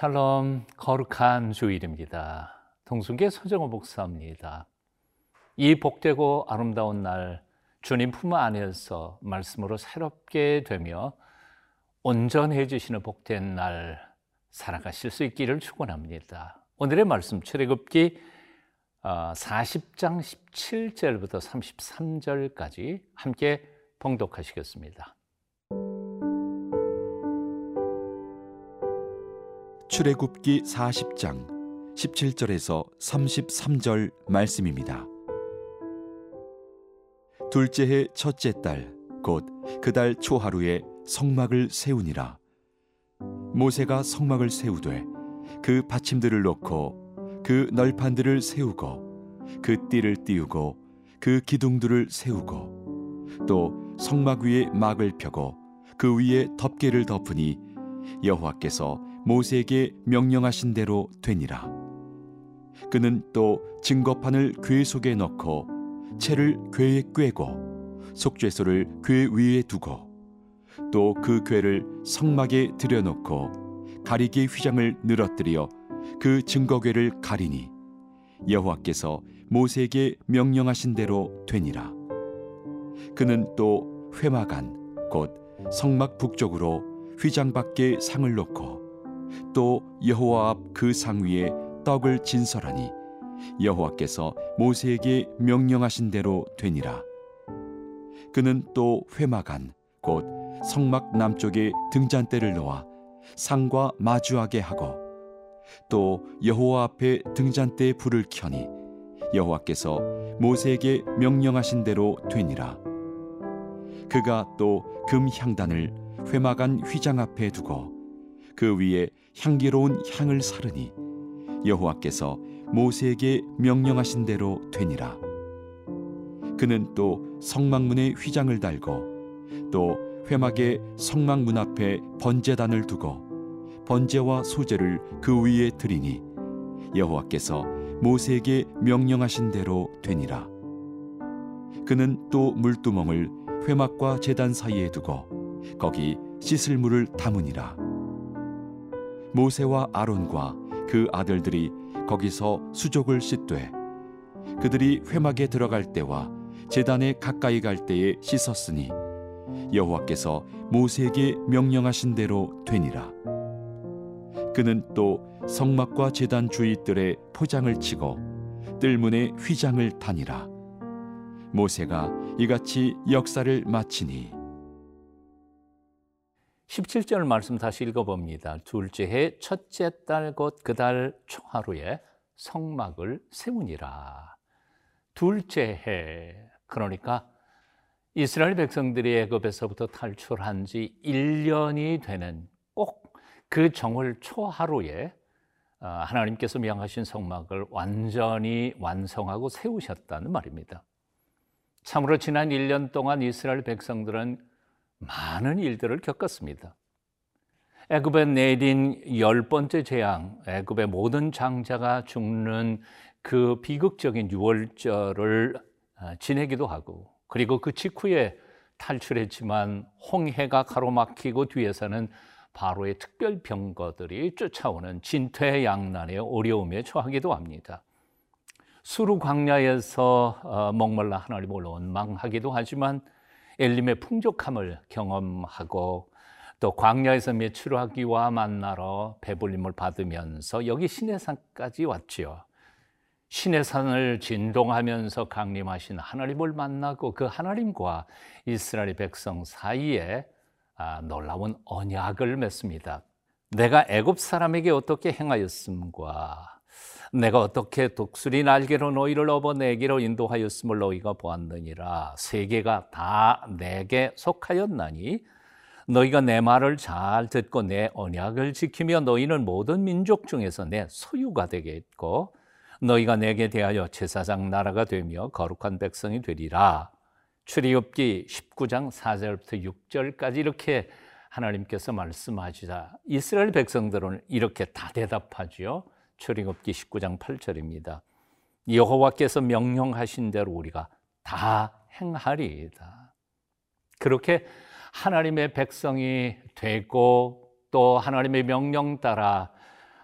샬롬 거룩한 주일입니다. 동순계 서정호 목사입니다. 이 복되고 아름다운 날 주님 품 안에서 말씀으로 새롭게 되며 온전해지시는 복된 날 살아가실 수 있기를 축원합니다. 오늘의 말씀 출애굽기 40장 어, 17절부터 33절까지 함께 봉독하시겠습니다. 출애굽기 40장 17절에서 33절 말씀입니다. 둘째 해 첫째 달 곧 그 달 초하루에 성막을 세우니라 모세가 성막을 세우되 그 받침들을 놓고 그 널판들을 세우고 그 띠를 띄우고 그 기둥들을 세우고 또 성막 위에 막을 펴고 그 위에 덮개를 덮으니 여호와께서 모세에게 명령하신 대로 되니라. 그는 또 증거판을 궤 속에 넣고 채를 궤에 꿰고 속죄소를 궤 위에 두고 또 그 궤를 성막에 들여놓고 가리개 휘장을 늘어뜨려 그 증거궤를 가리니 여호와께서 모세에게 명령하신 대로 되니라. 그는 또 회막안 곧 성막 북쪽으로 휘장 밖에 상을 놓고 또 여호와 앞 그 상 위에 떡을 진설하니 여호와께서 모세에게 명령하신 대로 되니라. 그는 또 회막안 곧 성막 남쪽에 등잔대를 놓아 상과 마주하게 하고 또 여호와 앞에 등잔대에 불을 켜니 여호와께서 모세에게 명령하신 대로 되니라. 그가 또 금 향단을 회막안 휘장 앞에 두고 그 위에 향기로운 향을 사르니 여호와께서 모세에게 명령하신 대로 되니라. 그는 또 성막문에 휘장을 달고 또 회막에 성막문 앞에 번제단을 두고 번제와 소제를 그 위에 드리니 여호와께서 모세에게 명령하신 대로 되니라. 그는 또 물두멍을 회막과 제단 사이에 두고 거기 씻을 물을 담으니라. 모세와 아론과 그 아들들이 거기서 수족을 씻되 그들이 회막에 들어갈 때와 제단에 가까이 갈 때에 씻었으니 여호와께서 모세에게 명령하신 대로 되니라. 그는 또 성막과 제단 주위들에 포장을 치고 뜰문에 휘장을 다니라. 모세가 이같이 역사를 마치니 17절 말씀 다시 읽어봅니다. 둘째 해 첫째 달 곧 그 달 초하루에 성막을 세우니라. 둘째 해 그러니까 이스라엘 백성들이 애굽에서부터 탈출한 지 1년이 되는 꼭 그 정월 초하루에 어, 하나님께서 명하신 성막을 완전히 완성하고 세우셨다는 말입니다. 참으로 지난 1년 동안 이스라엘 백성들은 많은 일들을 겪었습니다. 애굽에 내린 열 번째 재앙, 애굽의 모든 장자가 죽는 그 비극적인 유월절을 아, 지내기도 하고, 그리고 그 직후에 탈출했지만 홍해가 가로막히고 뒤에서는 바로의 특별 병거들이 쫓아오는 진퇴양난의 어려움에 처하기도 합니다. 수루 광야에서 어, 목말라 하나님을 원망하기도 하지만 엘림의 풍족함을 경험하고 또 광야에서 매출하기와 만나러 배불림을 받으면서 여기 시내산까지 왔지요. 시내산을 진동하면서 강림하신 하나님을 만나고 그 하나님과 이스라엘 백성 사이에 아, 놀라운 언약을 맺습니다. 내가 애굽 사람에게 어떻게 행하였음과 내가 어떻게 독수리 날개로 너희를 업어 내기로 인도하였음을 너희가 보았느니라 세계가 다 내게 속하였나니 너희가 내 말을 잘 듣고 내 언약을 지키며 너희는 모든 민족 중에서 내 소유가 되겠고 너희가 내게 대하여 제사장 나라가 되며 거룩한 백성이 되리라 출애굽기 19장 4절부터 6절까지 이렇게 하나님께서 말씀하시자 이스라엘 백성들은 이렇게 다 대답하지요. 출애굽기 19장 8절입니다. 여호와께서 명령하신 대로 우리가 다 행하리이다. 그렇게 하나님의 백성이 되고 또 하나님의 명령 따라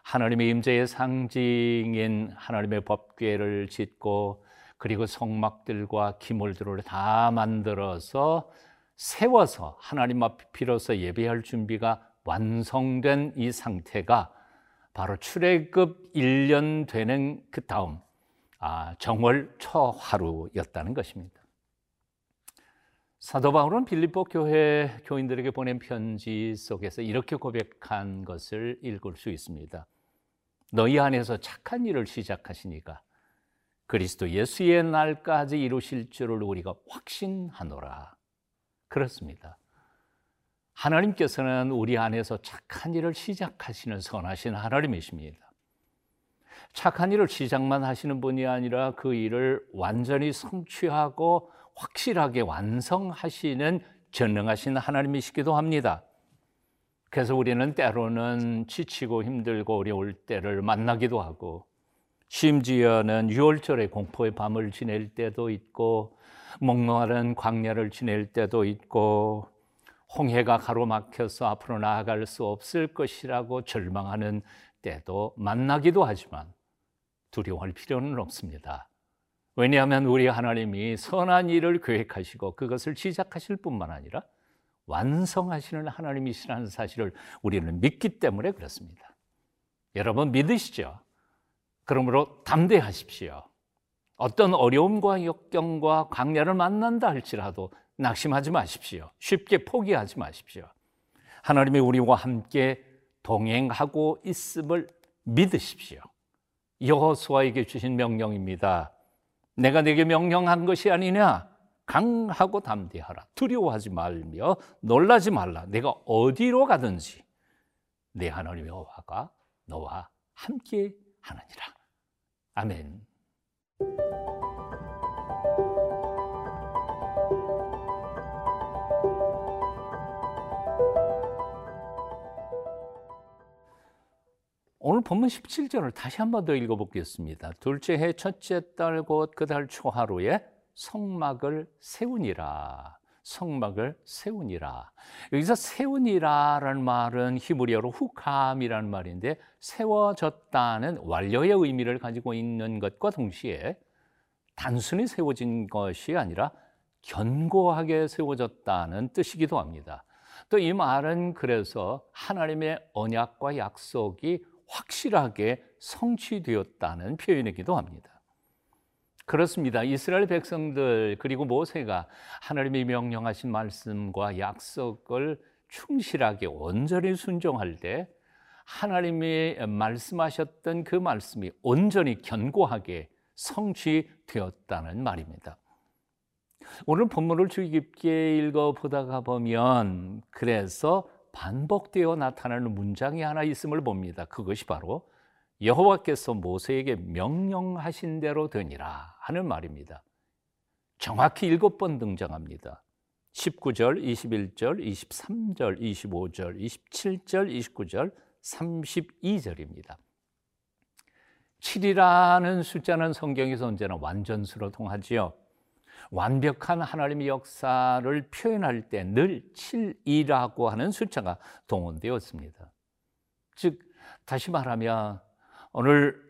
하나님의 임재의 상징인 하나님의 법궤를 짓고 그리고 성막들과 기물들을 다 만들어서 세워서 하나님 앞에 비로소 예배할 준비가 완성된 이 상태가 바로 출애굽 1년 되는 그 다음 아, 정월 초하루였다는 것입니다. 사도 바울은 빌립보 교회 교인들에게 보낸 편지 속에서 이렇게 고백한 것을 읽을 수 있습니다. 너희 안에서 착한 일을 시작하시니까 그리스도 예수의 날까지 이루실 줄을 우리가 확신하노라. 그렇습니다. 하나님께서는 우리 안에서 착한 일을 시작하시는 선하신 하나님이십니다. 착한 일을 시작만 하시는 분이 아니라 그 일을 완전히 성취하고 확실하게 완성하시는 전능하신 하나님이시기도 합니다. 그래서 우리는 때로는 지치고 힘들고 어려울 때를 만나기도 하고 심지어는 유월절에 공포의 밤을 지낼 때도 있고 몽롱하는 광야를 지낼 때도 있고 홍해가 가로막혀서 앞으로 나아갈 수 없을 것이라고 절망하는 때도 만나기도 하지만 두려워할 필요는 없습니다. 왜냐하면 우리 하나님이 선한 일을 계획하시고 그것을 시작하실 뿐만 아니라 완성하시는 하나님이시라는 사실을 우리는 믿기 때문에 그렇습니다. 여러분 믿으시죠? 그러므로 담대하십시오. 어떤 어려움과 역경과 광야를 만난다 할지라도 낙심하지 마십시오. 쉽게 포기하지 마십시오. 하나님이 우리와 함께 동행하고 있음을 믿으십시오. 여호수아에게 주신 명령입니다. 내가 내게 명령한 것이 아니냐? 강하고 담대하라. 두려워하지 말며 놀라지 말라. 내가 어디로 가든지 내 하나님 여호와가 너와 함께 하느니라. 아멘. 본문 17절을 다시 한 번 더 읽어보겠습니다. 둘째 해 첫째 달 곧 그 달 초하루에 성막을 세우니라. 성막을 세우니라. 여기서 세우니라라는 말은 히브리어로 후캄이라는 말인데 세워졌다는 완료의 의미를 가지고 있는 것과 동시에 단순히 세워진 것이 아니라 견고하게 세워졌다는 뜻이기도 합니다. 또 이 말은 그래서 하나님의 언약과 약속이 확실하게 성취되었다는 표현이기도 합니다. 그렇습니다. 이스라엘 백성들 그리고 모세가 하나님이 명령하신 말씀과 약속을 충실하게 온전히 순종할 때 하나님이 말씀하셨던 그 말씀이 온전히 견고하게 성취되었다는 말입니다. 오늘 본문을 주의 깊게 읽어 보다가 보면 그래서 반복되어 나타나는 문장이 하나 있음을 봅니다. 그것이 바로 여호와께서 모세에게 명령하신 대로 되니라 하는 말입니다. 정확히 일곱 번 등장합니다. 19절, 21절, 23절, 25절, 27절, 29절, 32절입니다. 7이라는 숫자는 성경에서 언제나 완전수로 통하지요. 완벽한 하나님의 역사를 표현할 때 늘 7이라고 하는 숫자가 동원되었습니다. 즉 다시 말하면 오늘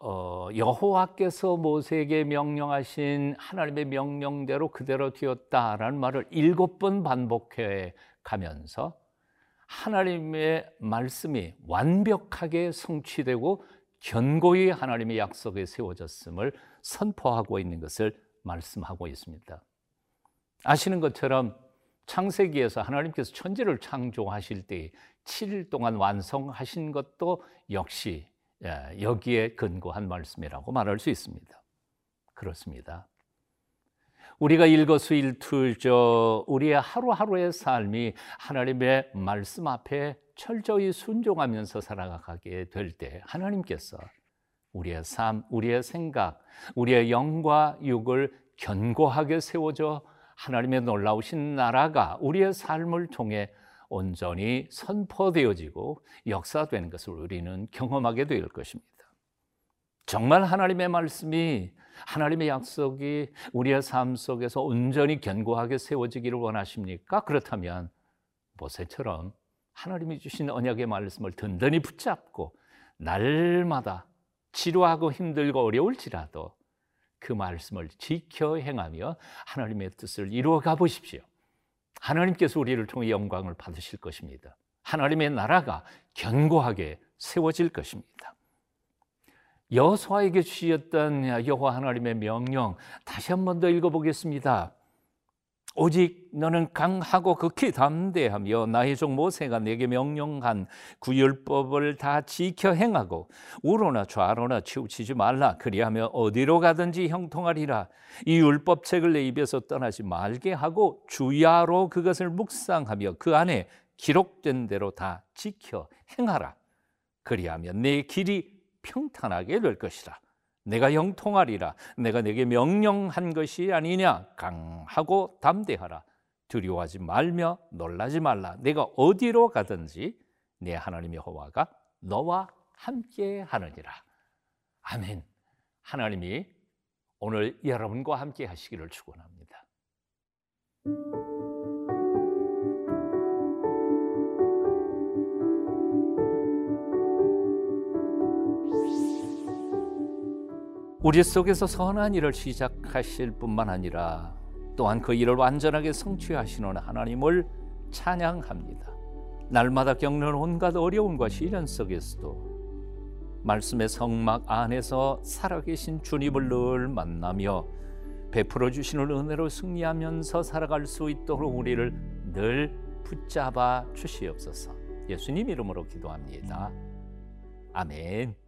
어, 여호와께서 모세에게 명령하신 하나님의 명령대로 그대로 되었다라는 말을 일곱 번 반복해 가면서 하나님의 말씀이 완벽하게 성취되고 견고히 하나님의 약속에 세워졌음을 선포하고 있는 것을 말씀하고 있습니다. 아시는 것처럼 창세기에서 하나님께서 천지를 창조하실 때 7일 동안 완성하신 것도 역시 예, 여기에 근거한 말씀이라고 말할 수 있습니다. 그렇습니다. 우리가 일거수일투저 우리의 하루하루의 삶이 하나님의 말씀 앞에 철저히 순종하면서 살아가게 될 때 하나님께서 우리의 삶, 우리의 생각, 우리의 영과 육을 견고하게 세워져 하나님의 놀라우신 나라가 우리의 삶을 통해 온전히 선포되어지고 역사되는 것을 우리는 경험하게 될 것입니다. 정말 하나님의 말씀이 하나님의 약속이 우리의 삶 속에서 온전히 견고하게 세워지기를 원하십니까? 그렇다면 모세처럼 하나님이 주신 언약의 말씀을 든든히 붙잡고 날마다 지루하고 힘들고 어려울지라도 그 말씀을 지켜 행하며 하나님의 뜻을 이루어 가 보십시오. 하나님께서 우리를 통해 영광을 받으실 것입니다. 하나님의 나라가 견고하게 세워질 것입니다. 여호수아에게 주셨던 여호와 하나님의 명령 다시 한 번 더 읽어보겠습니다. 오직 너는 강하고 극히 담대하며 나의 종 모세가 내게 명령한 구율법을 다 지켜 행하고 우로나 좌로나 치우치지 말라. 그리하며 어디로 가든지 형통하리라. 이 율법책을 내 입에서 떠나지 말게 하고 주야로 그것을 묵상하며 그 안에 기록된 대로 다 지켜 행하라. 그리하면 내 길이 평탄하게 될 것이라 내가 형통하리라. 내가 내게 명령한 것이 아니냐? 강하고 담대하라. 두려워하지 말며 놀라지 말라. 내가 어디로 가든지 내 하나님 여호와가 너와 함께 하느니라. 아멘. 하나님이 오늘 여러분과 함께 하시기를 축원합니다. 우리 속에서 선한 일을 시작하실 뿐만 아니라 또한 그 일을 완전하게 성취하시는 하나님을 찬양합니다. 날마다 겪는 온갖 어려움과 시련 속에서도 말씀의 성막 안에서 살아계신 주님을 늘 만나며 베풀어 주시는 은혜로 승리하면서 살아갈 수 있도록 우리를 늘 붙잡아 주시옵소서. 예수님 이름으로 기도합니다. 아멘.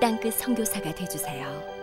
땅끝 성교사가 되주세요